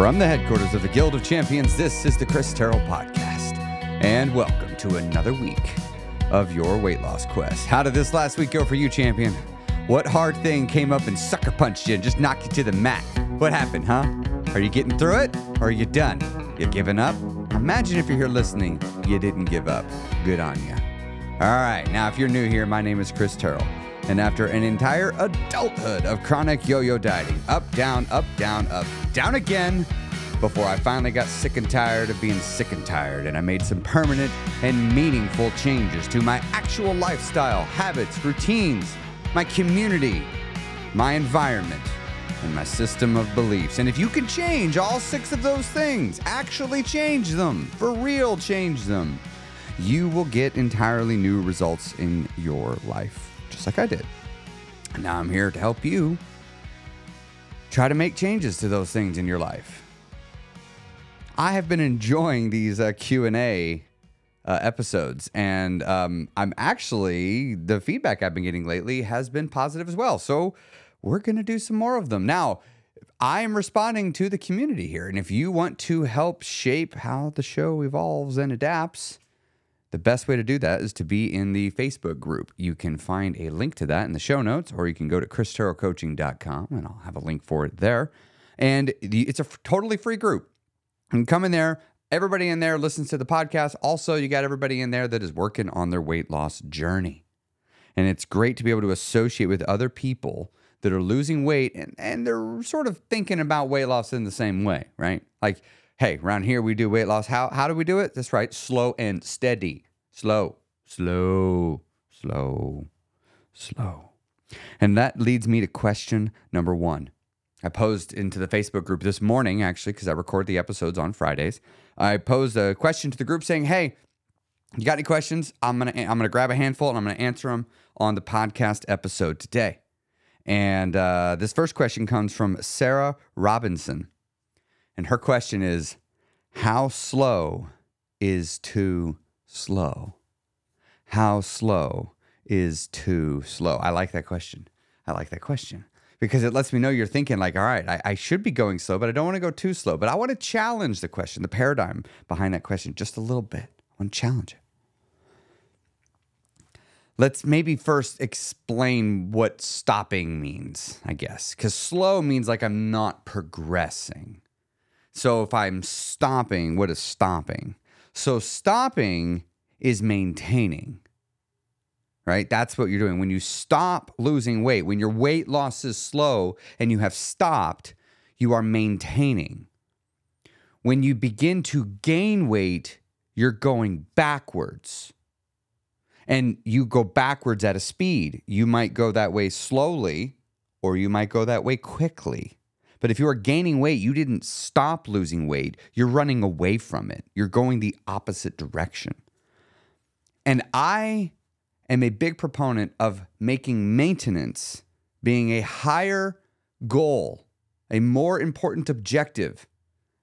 From the headquarters of the Guild of Champions, this is the Chris Terrell Podcast. And welcome to another week of your weight loss quest. How did this last week go for you, champion? What hard thing came up and sucker punched you and just knocked you to the mat? What happened, huh? Are you getting through it or are you done? You giving up? Imagine if you're here listening, you didn't give up. Good on you. All right, now if you're new here, my name is Chris Terrell. And after an entire adulthood of chronic yo yo dieting, up, down, up, down, up, down again, before I finally got sick and tired of being sick and tired, and I made some permanent and meaningful changes to my actual lifestyle, habits, routines, my community, my environment, and my system of beliefs. And if you can change all six of those things, actually change them, for real change them, you will get entirely new results in your life, just like I did. And now I'm here to help you try to make changes to those things in your life. I have been enjoying these uh, Q and A uh, episodes, and um, I'm actually the feedback I've been getting lately has been positive as well. So we're gonna do some more of them now. I am responding to the community here, and if you want to help shape how the show evolves and adapts, the best way to do that is to be in the Facebook group. You can find a link to that in the show notes, or you can go to christerrellcoaching.com and I'll have a link for it there. And it's a totally free group. And come in there. Everybody in there listens to the podcast. Also, you got everybody in there that is working on their weight loss journey. And it's great to be able to associate with other people that are losing weight and, and they're sort of thinking about weight loss in the same way, right? Like, hey, around here we do weight loss. How, how do we do it? That's right, slow and steady. Slow, slow, slow, slow. And that leads me to question number one. I posed into the Facebook group this morning, actually, because I record the episodes on Fridays. I posed a question to the group saying, "Hey, you got any questions? I'm gonna I'm gonna grab a handful and I'm gonna answer them on the podcast episode today." And uh, this first question comes from Sarah Robinson, and her question is, "How slow is too slow? How slow is too slow?" I like that question. I like that question because it lets me know you're thinking like, all right, I, I, should be going slow, but I don't want to go too slow. But I want to challenge the question, the paradigm behind that question, just a little bit. I want to challenge it. Let's maybe first explain what stopping means, I guess, because slow means like I'm not progressing. So if I'm stopping, what is stopping? So stopping is maintaining right? That's what you're doing. When you stop losing weight, when your weight loss is slow and you have stopped, you are maintaining. When you begin to gain weight, you're going backwards. And you go backwards at a speed. You might go that way slowly or you might go that way quickly. But if you are gaining weight, you didn't stop losing weight. You're running away from it. You're going the opposite direction. And I am a big proponent of making maintenance being a higher goal, a more important objective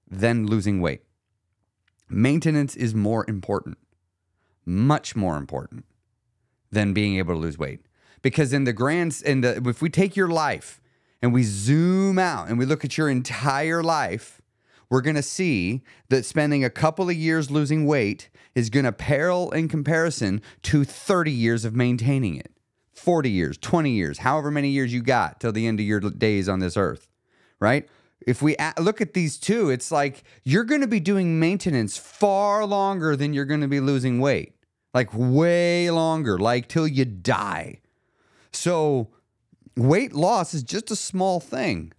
than losing weight. Maintenance is more important, much more important than being able to lose weight. Because in the grand, in the, if we take your life and we zoom out and we look at your entire life, we're going to see that spending a couple of years losing weight is going to pale in comparison to 30 years of maintaining it. 40 years, 20 years, however many years you got till the end of your days on this earth, right? If we look at these two, it's like you're going to be doing maintenance far longer than you're going to be losing weight, like way longer, like till you die. So, weight loss is just a small thing.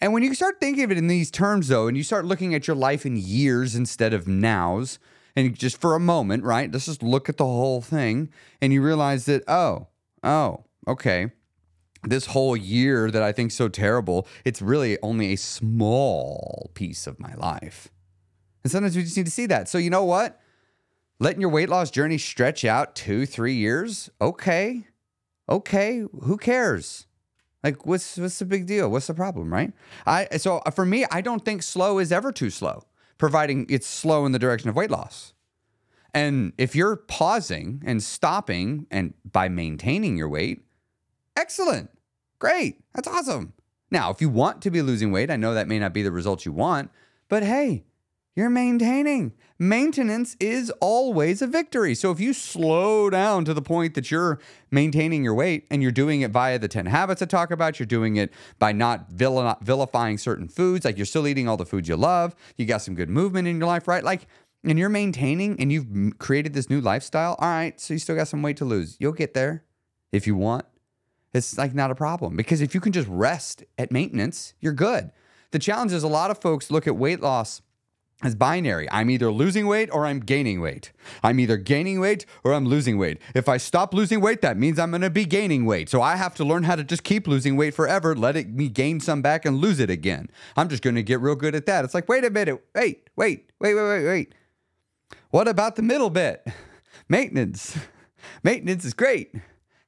And when you start thinking of it in these terms, though, and you start looking at your life in years instead of nows, and just for a moment, right? Let's just look at the whole thing, and you realize that, oh, oh, okay, this whole year that I think so terrible, it's really only a small piece of my life. And sometimes we just need to see that. So, you know what? Letting your weight loss journey stretch out two, three years, okay, okay, who cares? Like, what's what's the big deal? What's the problem, right? I so uh, for me, I don't think slow is ever too slow, providing it's slow in the direction of weight loss. And if you're pausing and stopping and by maintaining your weight, excellent, great, that's awesome. Now, if you want to be losing weight, I know that may not be the results you want, But hey, you're maintaining. Maintenance is always a victory. So if you slow down to the point that you're maintaining your weight and you're doing it via the 10 habits I talk about, you're doing it by not vilifying certain foods, like you're still eating all the foods you love, you got some good movement in your life, right? Like, and you're maintaining and you've created this new lifestyle. All right, so you still got some weight to lose. You'll get there if you want. It's like not a problem because if you can just rest at maintenance, you're good. The challenge is a lot of folks look at weight loss as binary. I'm either losing weight or I'm gaining weight. I'm either gaining weight or I'm losing weight. If I stop losing weight, that means I'm going to be gaining weight. So I have to learn how to just keep losing weight forever, let it me gain some back and lose it again. I'm just going to get real good at that. It's like, wait a minute. Wait, wait, wait, wait, wait, wait. What about the middle bit? Maintenance. Maintenance is great.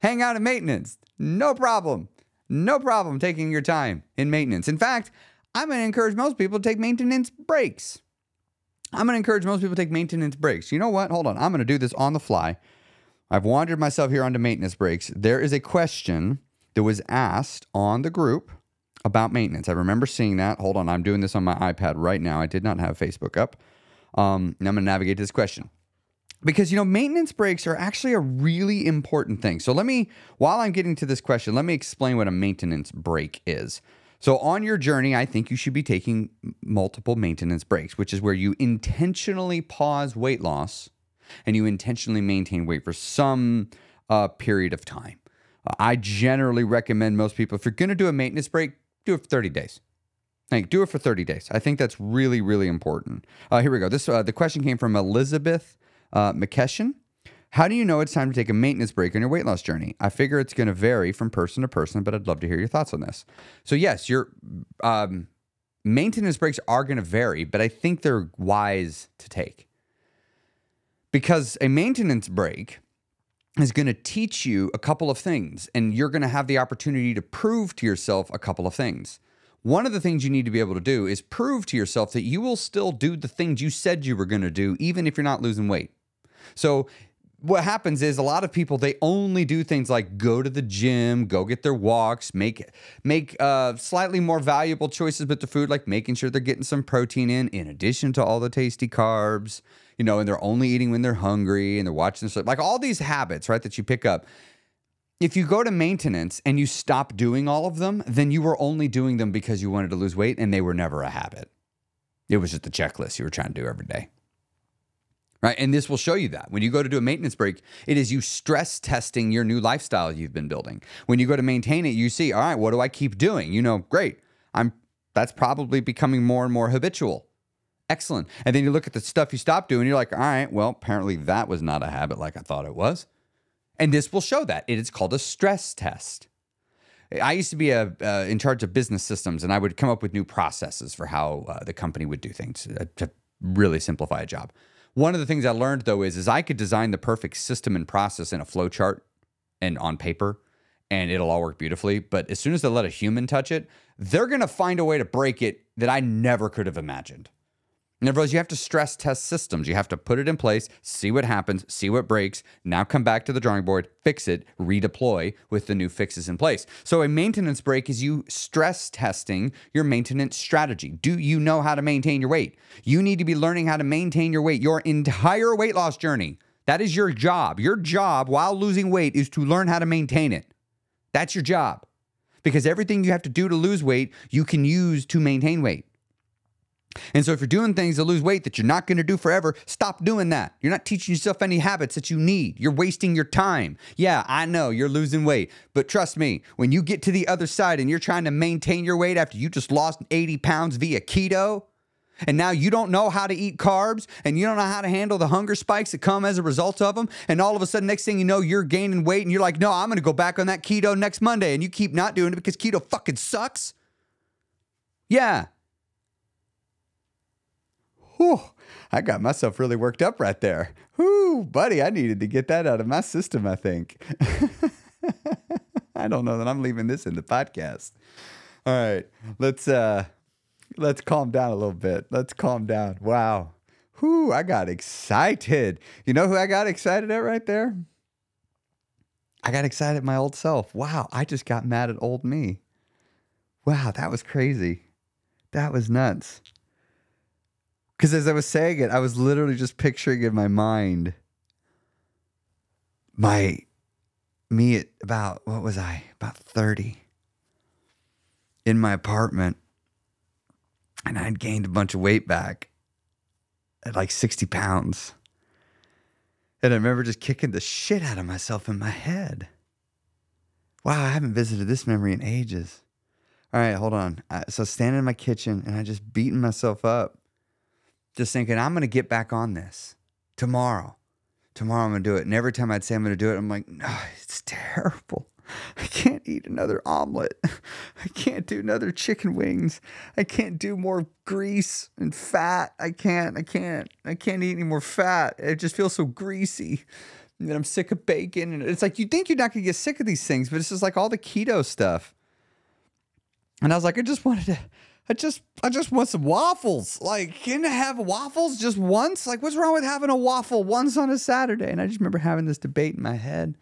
Hang out in maintenance. No problem. No problem taking your time in maintenance. In fact, I'm going to encourage most people to take maintenance breaks. I'm going to encourage most people to take maintenance breaks. You know what? Hold on. I'm going to do this on the fly. I've wandered myself here onto maintenance breaks. There is a question that was asked on the group about maintenance. I remember seeing that. Hold on. I'm doing this on my iPad right now. I did not have Facebook up. Um, and I'm going to navigate this question. Because, you know, maintenance breaks are actually a really important thing. So let me, while I'm getting to this question, let me explain what a maintenance break is. So, on your journey, I think you should be taking multiple maintenance breaks, which is where you intentionally pause weight loss and you intentionally maintain weight for some uh, period of time. Uh, I generally recommend most people, if you're going to do a maintenance break, do it for 30 days. Like, do it for 30 days. I think that's really, really important. Uh, here we go. This uh, the question came from Elizabeth uh. How do you know it's time to take a maintenance break on your weight loss journey? I figure it's going to vary from person to person, but I'd love to hear your thoughts on this. So, yes, your um, maintenance breaks are going to vary, but I think they're wise to take because a maintenance break is going to teach you a couple of things, and you're going to have the opportunity to prove to yourself a couple of things. One of the things you need to be able to do is prove to yourself that you will still do the things you said you were going to do, even if you're not losing weight. So, what happens is a lot of people they only do things like go to the gym, go get their walks, make make uh, slightly more valuable choices with the food, like making sure they're getting some protein in, in addition to all the tasty carbs. You know, and they're only eating when they're hungry, and they're watching stuff like all these habits, right? That you pick up. If you go to maintenance and you stop doing all of them, then you were only doing them because you wanted to lose weight, and they were never a habit. It was just a checklist you were trying to do every day right? And this will show you that. When you go to do a maintenance break, it is you stress testing your new lifestyle you've been building. When you go to maintain it, you see, all right, what do I keep doing? You know, great. I'm that's probably becoming more and more habitual. Excellent. And then you look at the stuff you stopped doing, you're like, all right, well, apparently that was not a habit like I thought it was. And this will show that. It is called a stress test. I used to be a, uh, in charge of business systems, and I would come up with new processes for how uh, the company would do things uh, to really simplify a job. One of the things I learned though is is I could design the perfect system and process in a flow chart and on paper and it'll all work beautifully, but as soon as they let a human touch it, they're going to find a way to break it that I never could have imagined. In other words, you have to stress test systems. You have to put it in place, see what happens, see what breaks, now come back to the drawing board, fix it, redeploy with the new fixes in place. So, a maintenance break is you stress testing your maintenance strategy. Do you know how to maintain your weight? You need to be learning how to maintain your weight your entire weight loss journey. That is your job. Your job while losing weight is to learn how to maintain it. That's your job. Because everything you have to do to lose weight, you can use to maintain weight. And so, if you're doing things to lose weight that you're not going to do forever, stop doing that. You're not teaching yourself any habits that you need. You're wasting your time. Yeah, I know you're losing weight, but trust me, when you get to the other side and you're trying to maintain your weight after you just lost 80 pounds via keto, and now you don't know how to eat carbs and you don't know how to handle the hunger spikes that come as a result of them, and all of a sudden, next thing you know, you're gaining weight and you're like, no, I'm going to go back on that keto next Monday, and you keep not doing it because keto fucking sucks. Yeah, Whew, I got myself really worked up right there. Whoo, buddy, I needed to get that out of my system, I think. I don't know that I'm leaving this in the podcast. All right, let's uh let's calm down a little bit. Let's calm down. Wow. Whoo, I got excited. You know who I got excited at right there? I got excited at my old self. Wow, I just got mad at old me. Wow, that was crazy. That was nuts. Because as I was saying it, I was literally just picturing in my mind my me at about what was I? About 30 in my apartment. And I'd gained a bunch of weight back at like 60 pounds. And I remember just kicking the shit out of myself in my head. Wow, I haven't visited this memory in ages. All right, hold on. I, so standing in my kitchen and I just beating myself up, just thinking I'm gonna get back on this tomorrow. Tomorrow I'm gonna do it. And every time I'd say I'm gonna do it, I'm like, no, it's terrible. I can't eat another omelet. I can't do another chicken wings. I can't do more grease and fat. I can't. I can't. I can't eat any more fat. It just feels so greasy. And I'm sick of bacon. And it's like you think you're not gonna get sick of these things, but it's just like all the keto stuff. And I was like, I just wanted to I just I just want some waffles. Like, can I have waffles just once? Like, what's wrong with having a waffle once on a Saturday? And I just remember having this debate in my head.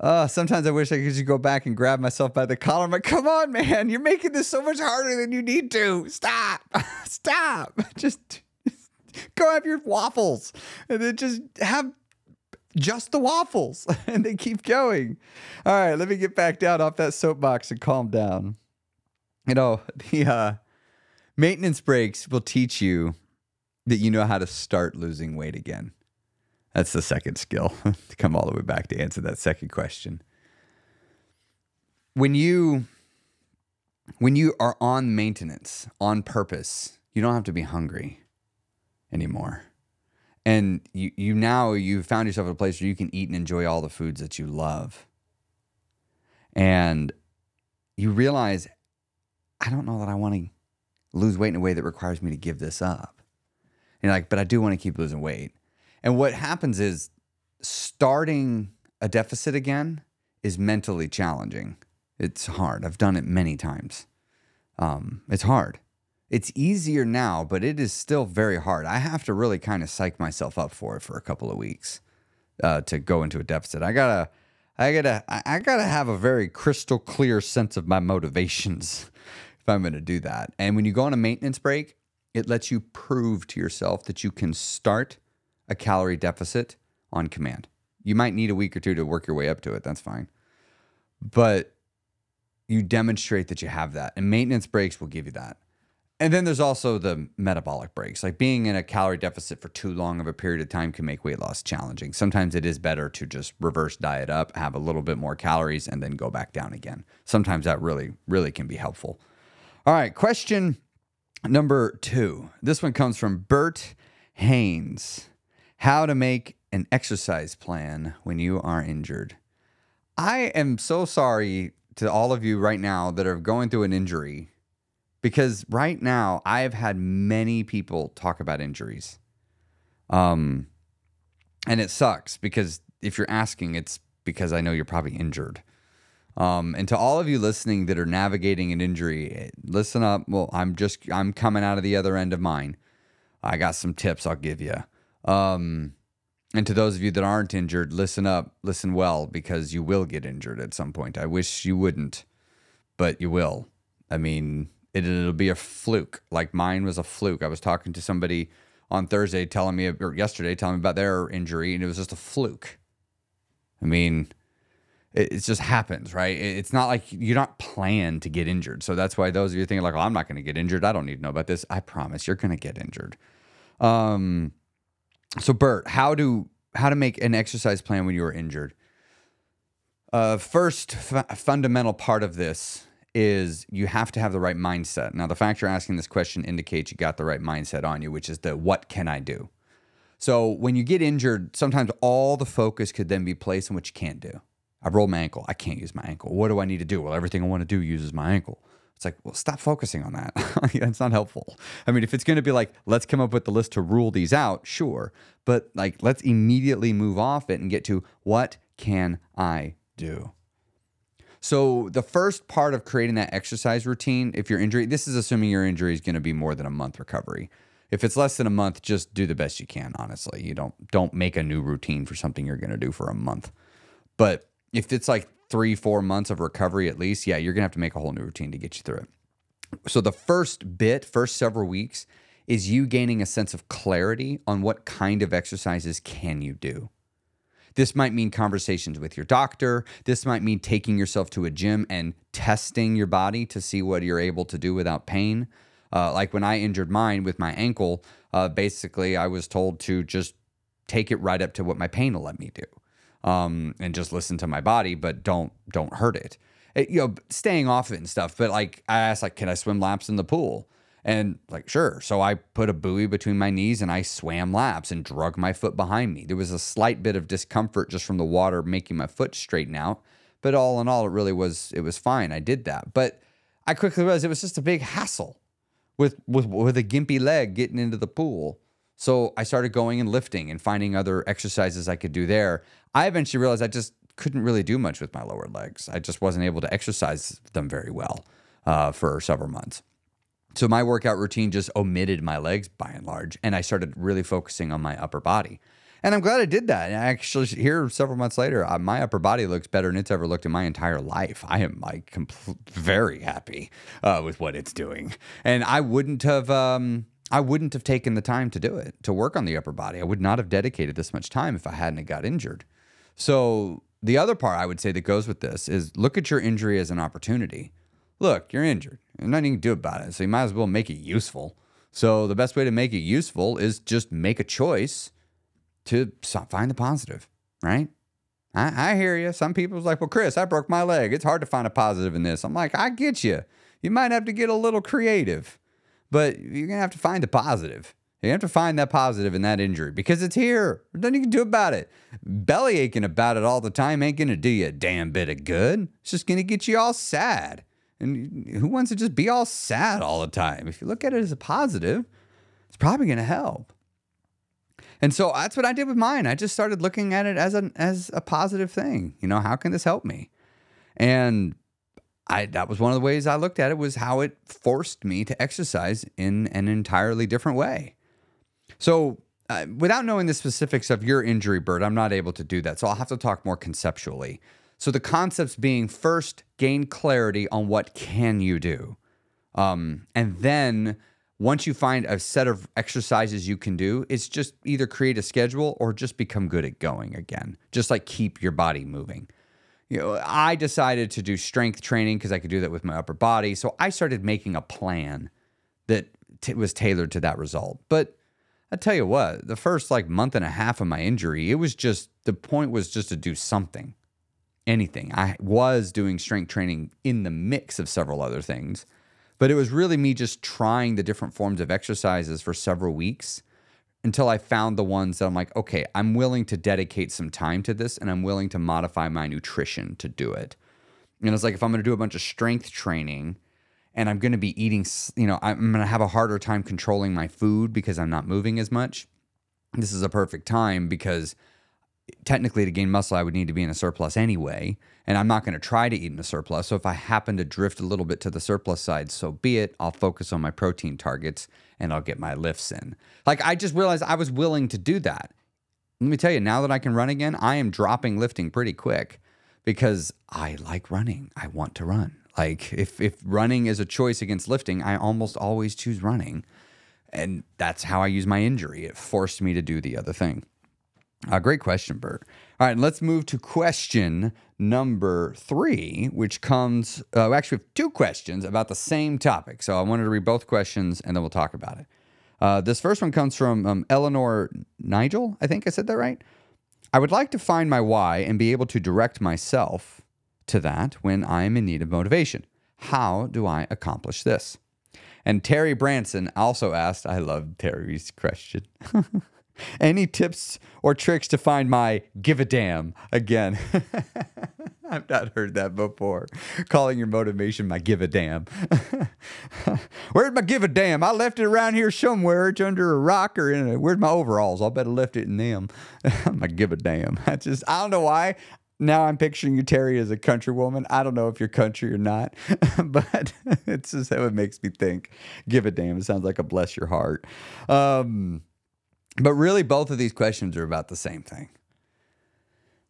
Uh, sometimes I wish I could just go back and grab myself by the collar. I'm like, come on, man, you're making this so much harder than you need to. Stop. Stop. Just, just go have your waffles and then just have just the waffles and they keep going. All right, let me get back down off that soapbox and calm down. You know, the uh, maintenance breaks will teach you that you know how to start losing weight again. That's the second skill to come all the way back to answer that second question. When you when you are on maintenance on purpose, you don't have to be hungry anymore. And you you now you've found yourself at a place where you can eat and enjoy all the foods that you love. And you realize I don't know that I want to lose weight in a way that requires me to give this up. And like, but I do want to keep losing weight. And what happens is starting a deficit again is mentally challenging. It's hard. I've done it many times. Um, it's hard. It's easier now, but it is still very hard. I have to really kind of psych myself up for it for a couple of weeks uh, to go into a deficit. I gotta, I gotta, I gotta have a very crystal clear sense of my motivations I'm going to do that. And when you go on a maintenance break, it lets you prove to yourself that you can start a calorie deficit on command. You might need a week or two to work your way up to it. That's fine. But you demonstrate that you have that. And maintenance breaks will give you that. And then there's also the metabolic breaks. Like being in a calorie deficit for too long of a period of time can make weight loss challenging. Sometimes it is better to just reverse diet up, have a little bit more calories, and then go back down again. Sometimes that really, really can be helpful. All right, question number two. This one comes from Bert Haynes How to make an exercise plan when you are injured. I am so sorry to all of you right now that are going through an injury because right now I've had many people talk about injuries. Um, and it sucks because if you're asking, it's because I know you're probably injured. Um, and to all of you listening that are navigating an injury, listen up. Well, I'm just I'm coming out of the other end of mine. I got some tips I'll give you. Um, and to those of you that aren't injured, listen up, listen well, because you will get injured at some point. I wish you wouldn't, but you will. I mean, it, it'll be a fluke. Like mine was a fluke. I was talking to somebody on Thursday telling me, or yesterday telling me about their injury, and it was just a fluke. I mean, it, it just happens, right? It, it's not like you're not planned to get injured. So that's why those of you thinking like, "Well, I'm not going to get injured. I don't need to know about this." I promise, you're going to get injured. Um, so Bert, how to how to make an exercise plan when you are injured? Uh, first f- fundamental part of this is you have to have the right mindset. Now, the fact you're asking this question indicates you got the right mindset on you, which is the what can I do? So when you get injured, sometimes all the focus could then be placed on what you can't do. I rolled my ankle. I can't use my ankle. What do I need to do? Well, everything I want to do uses my ankle. It's like, well, stop focusing on that. it's not helpful. I mean, if it's going to be like, let's come up with the list to rule these out, sure. But like, let's immediately move off it and get to what can I do? So, the first part of creating that exercise routine, if your injury, this is assuming your injury is going to be more than a month recovery. If it's less than a month, just do the best you can, honestly. You don't don't make a new routine for something you're going to do for a month. But if it's like three, four months of recovery at least, yeah, you're gonna have to make a whole new routine to get you through it. So the first bit, first several weeks, is you gaining a sense of clarity on what kind of exercises can you do. This might mean conversations with your doctor. This might mean taking yourself to a gym and testing your body to see what you're able to do without pain. Uh, like when I injured mine with my ankle, uh, basically I was told to just take it right up to what my pain will let me do, um, and just listen to my body, but don't don't hurt it. it. You know, staying off it and stuff. But like I asked, like, can I swim laps in the pool? And like, sure. So I put a buoy between my knees and I swam laps and drug my foot behind me. There was a slight bit of discomfort just from the water making my foot straighten out. But all in all, it really was it was fine. I did that. But I quickly realized it was just a big hassle with with with a gimpy leg getting into the pool. So I started going and lifting and finding other exercises I could do there. I eventually realized I just couldn't really do much with my lower legs. I just wasn't able to exercise them very well uh, for several months. So my workout routine just omitted my legs by and large, and I started really focusing on my upper body. And I'm glad I did that. And I actually here several months later, uh, my upper body looks better than it's ever looked in my entire life. I am like compl- very happy uh, with what it's doing, and I wouldn't have. Um, I wouldn't have taken the time to do it, to work on the upper body. I would not have dedicated this much time if I hadn't got injured. So, the other part I would say that goes with this is look at your injury as an opportunity. Look, you're injured. There's nothing you can do about it. So you might as well make it useful. So the best way to make it useful is just make a choice to find the positive, right? I, I hear you. Some people's like, well, Chris, I broke my leg. It's hard to find a positive in this. I'm like, I get you. You might have to get a little creative, but you're going to have to find the positive. You have to find that positive in that injury because it's here. Nothing you can do about it. Belly aching about it all the time ain't going to do you a damn bit of good. It's just going to get you all sad. And who wants to just be all sad all the time? If you look at it as a positive, it's probably going to help. And so that's what I did with mine. I just started looking at it as an as a positive thing. You know, how can this help me? And I that was one of the ways I looked at it was how it forced me to exercise in an entirely different way. So, uh, without knowing the specifics of your injury, Bert, I'm not able to do that. So I'll have to talk more conceptually. So the concepts being first gain clarity on what can you do, um, and then once you find a set of exercises you can do, it's just either create a schedule or just become good at going again. Just like keep your body moving. You know, I decided to do strength training because I could do that with my upper body. So I started making a plan that was tailored to that result. But I tell you what, the first like month and a half of my injury, it was just the point was just to do something anything. I was doing strength training in the mix of several other things, but it was really me just trying the different forms of exercises for several weeks until I found the ones that I'm like, okay, I'm willing to dedicate some time to this and I'm willing to modify my nutrition to do it. And it's like if I'm going to do a bunch of strength training and I'm going to be eating, you know, I'm going to have a harder time controlling my food because I'm not moving as much. This is a perfect time because technically to gain muscle, I would need to be in a surplus anyway. And I'm not going to try to eat in a surplus. So if I happen to drift a little bit to the surplus side, so be it. I'll focus on my protein targets and I'll get my lifts in. Like I just realized I was willing to do that. Let me tell you, now that I can run again, I am dropping lifting pretty quick because I like running. I want to run. Like if if running is a choice against lifting, I almost always choose running. And that's how I use my injury. It forced me to do the other thing. Uh, great question, Bert. All right, let's move to question number three, which comes, uh, actually, have two questions about the same topic. So I wanted to read both questions and then we'll talk about it. Uh, this first one comes from um, Eleanor Nigel. I think I said that right. I would like to find my why and be able to direct myself to that when I am in need of motivation. How do I accomplish this? And Terry Branson also asked, I love Terry's question. Any tips or tricks to find my give a damn again? I've not heard that before. Calling your motivation my give a damn. Where's my give a damn? I left it around here somewhere. It's under a rock or in a, where's my overalls? I'll better left it in them. my give a damn. I just I don't know why. Now I'm picturing you, Terry, as a country woman. I don't know if you're country or not, but it's just how it makes me think. Give a damn. It sounds like a bless your heart. Um, but really, both of these questions are about the same thing.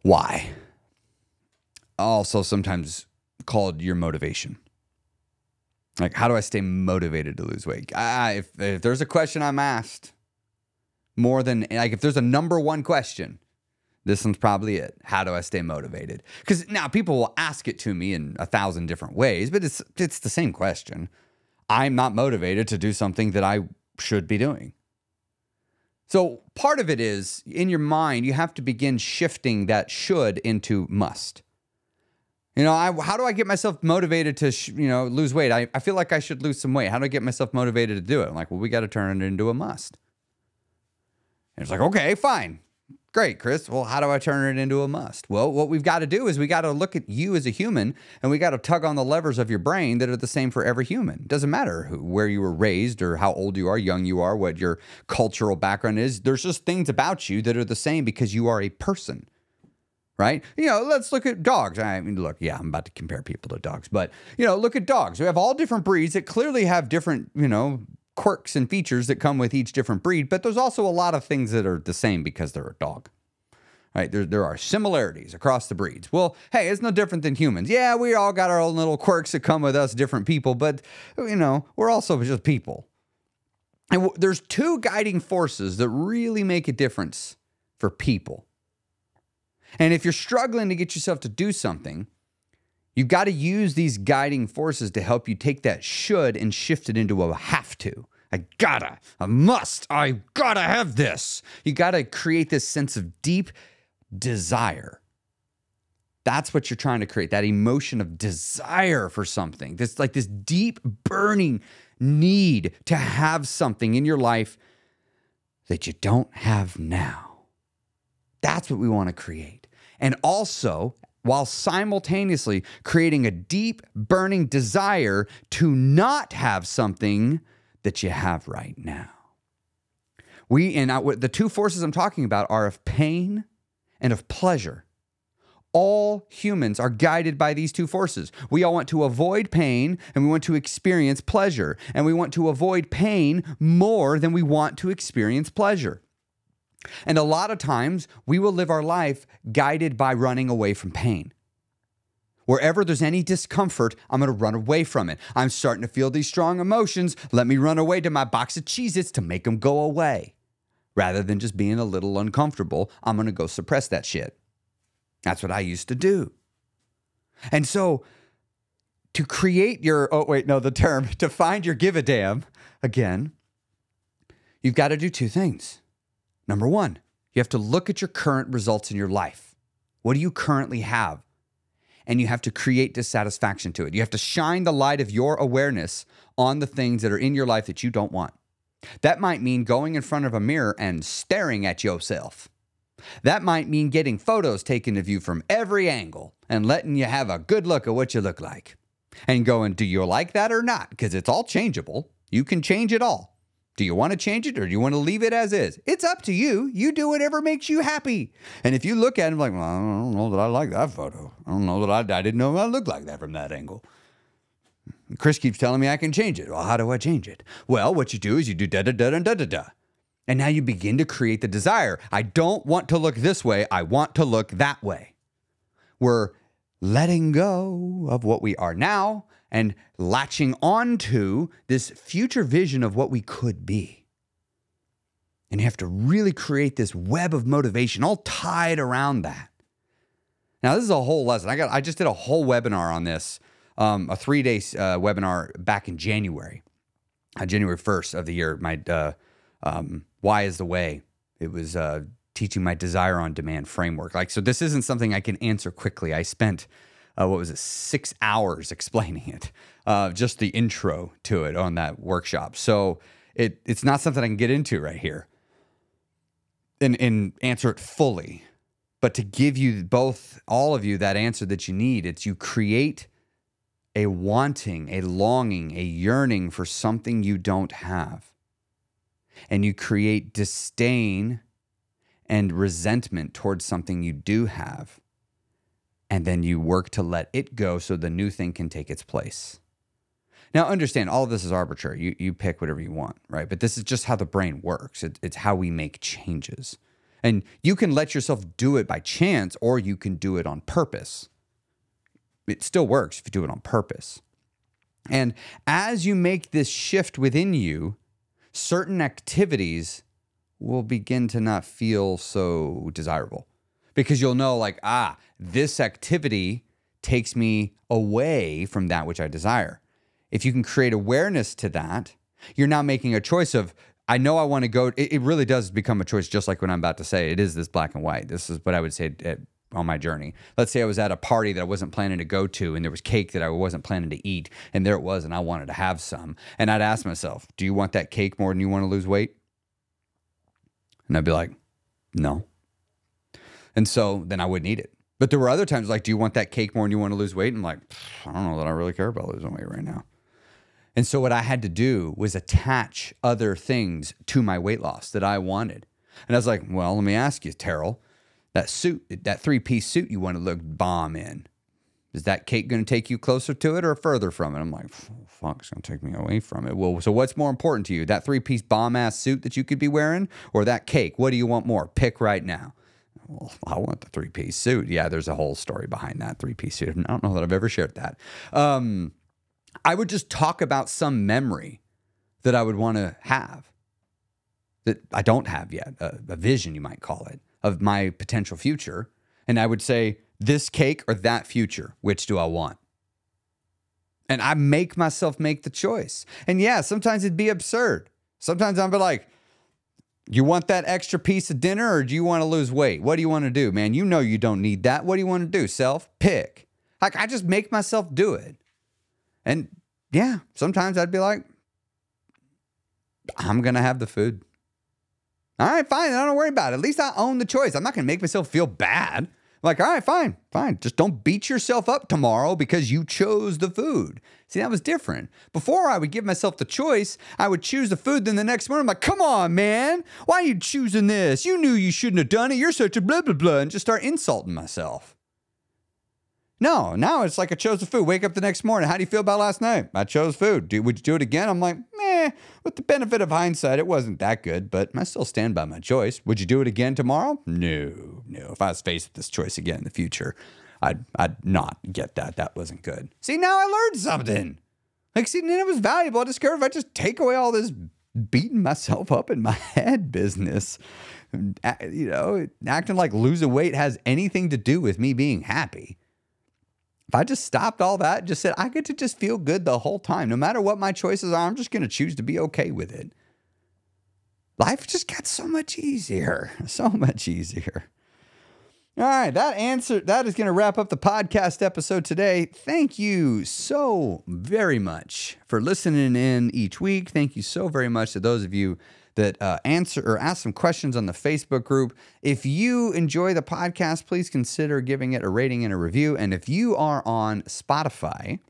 Why? Also, sometimes called your motivation. Like, how do I stay motivated to lose weight? Ah, if, if there's a question I'm asked more than, like, if there's a number one question, this one's probably it. How do I stay motivated? Because now people will ask it to me in a thousand different ways, but it's it's the same question. I'm not motivated to do something that I should be doing. So part of it is in your mind, you have to begin shifting that should into must. You know, I, how do I get myself motivated to, sh- you know, lose weight? I, I feel like I should lose some weight. How do I get myself motivated to do it? I'm like, well, we got to turn it into a must. And it's like, okay, fine. Great, Chris. Well, how do I turn it into a must? Well, what we've got to do is we got to look at you as a human and we got to tug on the levers of your brain that are the same for every human. Doesn't matter who, where you were raised or how old you are, young you are, what your cultural background is. There's just things about you that are the same because you are a person right? You know, let's look at dogs. I mean, look, yeah, I'm about to compare people to dogs, but you know, look at dogs. We have all different breeds that clearly have different, you know, quirks and features that come with each different breed, but there's also a lot of things that are the same because they're a dog. Right? There, there are similarities across the breeds. Well, hey, it's no different than humans. Yeah, we all got our own little quirks that come with us, different people, but you know, we're also just people. And w- there's two guiding forces that really make a difference for people. And if you're struggling to get yourself to do something, you've got to use these guiding forces to help you take that should and shift it into a have to. I gotta, I must, I gotta have this. You gotta create this sense of deep desire. That's what you're trying to create that emotion of desire for something. This like this deep burning need to have something in your life that you don't have now. That's what we want to create. And also, while simultaneously creating a deep, burning desire to not have something that you have right now. We, and I, the two forces I'm talking about are of pain and of pleasure. All humans are guided by these two forces. We all want to avoid pain and we want to experience pleasure. And we want to avoid pain more than we want to experience pleasure. And a lot of times we will live our life guided by running away from pain. Wherever there's any discomfort, I'm to run away from it. I'm starting to feel these strong emotions. Let me run away to my box of Cheez Its to make them go away. Rather than just being a little uncomfortable, I'm to go suppress that shit. That's what I used to do. And so to create your, oh, wait, no, the term, to find your give a damn, again, you've got to do two things. Number one, you have to look at your current results in your life. What do you currently have? And you have to create dissatisfaction to it. You have to shine the light of your awareness on the things that are in your life that you don't want. That might mean going in front of a mirror and staring at yourself. That might mean getting photos taken of you from every angle and letting you have a good look at what you look like. And going, do you like that or not? Because it's all changeable. You can change it all. Do you want to change it or do you want to leave it as is? It's up to you. You do whatever makes you happy. And if you look at it like, well, I don't know that I like that photo. I don't know that I, I didn't know I looked like that from that angle. Chris keeps telling me I can change it. Well, how do I change it? Well, what you do is you do da da da da da da da. And now you begin to create the desire. I don't want to look this way. I want to look that way. We're letting go of what we are now and latching onto this future vision of what we could be. And you have to really create this web of motivation all tied around that. Now, this is a whole lesson. I got I just did a whole webinar on this, um, a three day uh, webinar back in January, uh, January 1st of the year. My uh, um, Why is the Way. It was uh, teaching my desire on demand framework. Like, so this isn't something I can answer quickly. I spent uh, what was it, six hours explaining it, uh, just the intro to it on that workshop. So it it's not something I can get into right here and, and answer it fully. But to give you both, all of you, that answer that you need, it's you create a wanting, a longing, a yearning for something you don't have. And you create disdain and resentment towards something you do have and then you work to let it go so the new thing can take its place. Now, understand all of this is arbitrary. You, you pick whatever you want, right? But this is just how the brain works. It, it's how we make changes. And you can let yourself do it by chance or you can do it on purpose. It still works if you do it on purpose. And as you make this shift within you, certain activities will begin to not feel so desirable because you'll know, like, ah, this activity takes me away from that which I desire. If you can create awareness to that, you're now making a choice of, I know I want to go. It, it really does become a choice, just like what I'm about to say. It is this black and white. This is what I would say on my journey. Let's say I was at a party that I wasn't planning to go to, and there was cake that I wasn't planning to eat, and there it was, and I wanted to have some. And I'd ask myself, Do you want that cake more than you want to lose weight? And I'd be like, No. And so then I wouldn't eat it. But there were other times like, Do you want that cake more and you want to lose weight? And I'm like, I don't know that I really care about losing weight right now. And so what I had to do was attach other things to my weight loss that I wanted. And I was like, well, let me ask you, Terrell, that suit, that three piece suit you want to look bomb in, is that cake going to take you closer to it or further from it? I'm like, fuck, it's going to take me away from it. Well, so what's more important to you, that three piece bomb ass suit that you could be wearing or that cake? What do you want more? Pick right now. Well, I want the three piece suit. Yeah, there's a whole story behind that three piece suit. I don't know that I've ever shared that. Um, I would just talk about some memory that I would want to have that I don't have yet, a, a, vision, you might call it, of my potential future. And I would say, this cake or that future, which do I want? And I make myself make the choice. And yeah, sometimes it'd be absurd. Sometimes I'd be like, you want that extra piece of dinner or do you want to lose weight? What do you want to do, man? You know you don't need that. What do you want to do? Self pick. Like I just make myself do it. And yeah, sometimes I'd be like, I'm going to have the food. All right, fine. I don't worry about it. At least I own the choice. I'm not going to make myself feel bad. Like, all right, fine, fine. Just don't beat yourself up tomorrow because you chose the food. See, that was different. Before I would give myself the choice, I would choose the food. Then the next morning, I'm like, come on, man. Why are you choosing this? You knew you shouldn't have done it. You're such a blah, blah, blah. And just start insulting myself. No, now it's like I chose the food. Wake up the next morning. How do you feel about last night? I chose food. Would you do it again? I'm like, meh. With the benefit of hindsight, it wasn't that good, but I still stand by my choice. Would you do it again tomorrow? No, If I was faced with this choice again in the future, I'd, I'd not get that. That wasn't good. See, now I learned something. Like, see, it was valuable. I discovered if I just take away all this beating myself up in my head business, you know, acting like losing weight has anything to do with me being happy if I just stopped all that, just said, I get to just feel good the whole time, no matter what my choices are, I'm just going to choose to be okay with it. Life just got so much easier, so much easier. All right, that answer that is going to wrap up the podcast episode today. Thank you so very much for listening in each week. Thank you so very much to those of you that uh, answer or ask some questions on the Facebook group. If you enjoy the podcast, please consider giving it a rating and a review. And if you are on Spotify,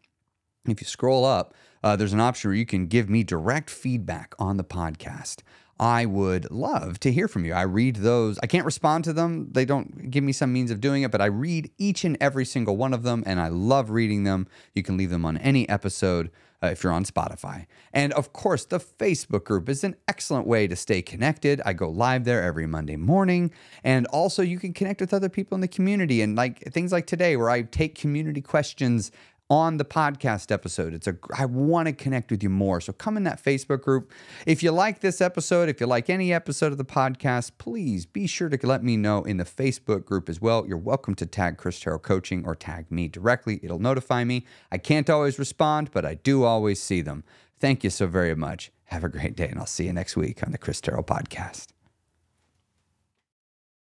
if you scroll up, uh, there's an option where you can give me direct feedback on the podcast. I would love to hear from you. I read those. I can't respond to them. They don't give me some means of doing it, but I read each and every single one of them, and I love reading them. You can leave them on any episode uh, if you're on Spotify. And of course, the Facebook group is an excellent way to stay connected. I go live there every Monday morning. And also, you can connect with other people in the community and like things like today, where I take community questions on the podcast episode. It's a I want to connect with you more. So come in that Facebook group. If you like this episode, if you like any episode of the podcast, please be sure to let me know in the Facebook group as well. You're welcome to tag Chris Terrell Coaching or tag me directly. It'll notify me. I can't always respond, but I do always see them. Thank you so very much. Have a great day, and I'll see you next week on the Chris Terrell Podcast.